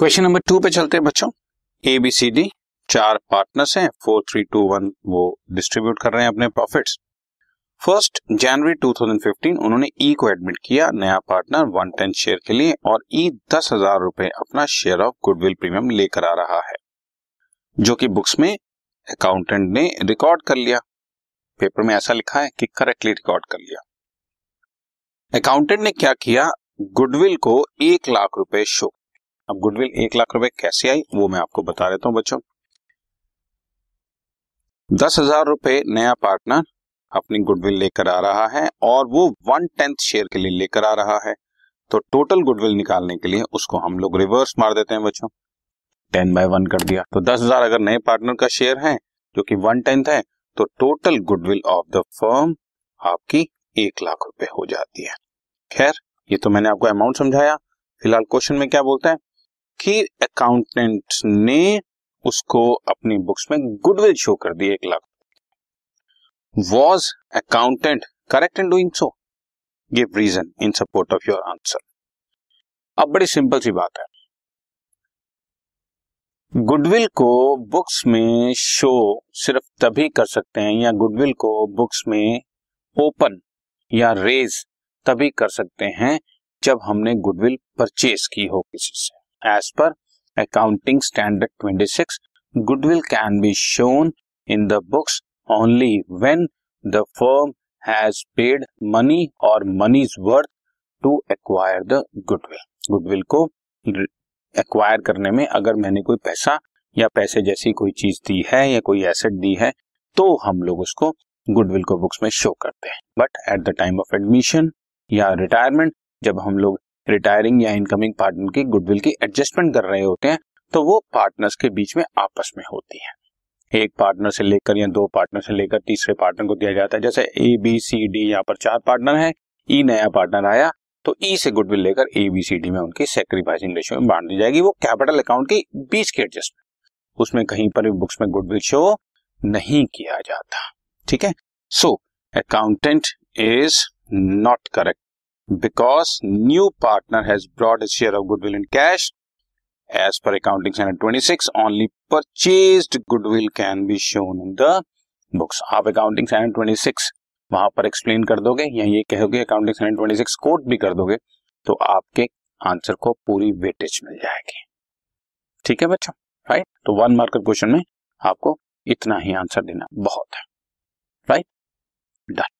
Question number two पे चलते हैं बच्चों। ए बी सी डी चार पार्टनर्स हैं। फोर थ्री टू वन वो डिस्ट्रीब्यूट कर रहे हैं अपने प्रॉफिट्स फ़र्स्ट जनवरी 2015 उन्होंने ई e को एडमिट किया, नया पार्टनर वन टेन शेयर के लिए, और ई e दस हज़ार रुपए अपना शेयर ऑफ़ गुडविल प्रीमियम लेकर आ रहा है, जो कि बुक्स में अकाउंटेंट ने रिकॉर्ड कर लिया। पेपर में ऐसा लिखा है कि करेक्टली रिकॉर्ड कर लिया। अकाउंटेंट ने क्या किया? गुडविल को एक लाख रुपए शो अब गुडविल एक लाख रुपए कैसे आई, वो मैं आपको बता देता हूँ बच्चों। दस हज़ार रुपए नया पार्टनर अपनी गुडविल लेकर आ रहा है और वो वन टेंथ शेयर के लिए लेकर आ रहा है। तो टोटल गुडविल निकालने के लिए उसको हम लोग रिवर्स मार देते हैं बच्चों। टेन बाय वन कर दिया। तो दस हज़ार अगर नए पार्टनर का शेयर है, जो कि वन टेंथ है तो total goodwill of the firm आपकी एक लाख रुपए हो जाती है। खैर, ये तो मैंने आपको अमाउंट समझाया। फ़िलहाल क्वेश्चन में क्या बोलते हैं? कि अकाउंटेंट ने उसको अपनी बुक्स में गुडविल शो कर दी एक lakh. Was accountant correct in doing so give reason in support of your answer अब बड़ी सिंपल सी बात है। गुडविल को बुक्स में शो सिर्फ़ तभी कर सकते हैं या गुडविल को बुक्स में ओपन या रेज तभी कर सकते हैं जब हमने गुडविल परचेज की हो किसी से। As per accounting standard 26 goodwill be shown in the books only when the firm has paid money और money is worth to acquire the goodwill goodwill को एक्वायर करने में अगर मैंने कोई पैसा या पैसे जैसी कोई चीज़ दी है या कोई एसेट दी है तो हम लोग उसको गुडविल को बुक्स में शो करते हैं. But at the time of admission या रिटायरमेंट जब हम लोग रिटायरिंग या इनकमिंग पार्टनर की गुडविल की एडजस्टमेंट कर रहे होते हैं तो वो पार्टनर्स के बीच में आपस में होती है। एक पार्टनर से लेकर या दो पार्टनर से लेकर तीसरे पार्टनर को दिया जाता है। जैसे ए बी सी डी यहाँ पर चार पार्टनर है। ई नया पार्टनर आया तो ई e से गुडविल लेकर ए बी सी डी में उनकी सेक्रीफाइसिंग रेशियो में बांट दी जाएगी। वो कैपिटल अकाउंट के बीच की एडजस्टमेंट उसमें कहीं पर भी बुक्स में गुडविल शो नहीं किया जाता। ठीक है? So accountant is not correct because new partner has brought share of goodwill in cash as per accounting only purchase goodwill can be shown in the books आप अकाउंटिंग ट्वेंटी सिक्स वहाँ पर explain कर दोगे या ये कहोगे accounting twenty six coat भी कर दोगे तो आपके आंसर को पूरी वेटेज मिल जाएगी। ठीक है बच्चा? Right right? तो वन मार्कर क्वेश्चन में आपको इतना ही आंसर देना बहुत है। Right right? Done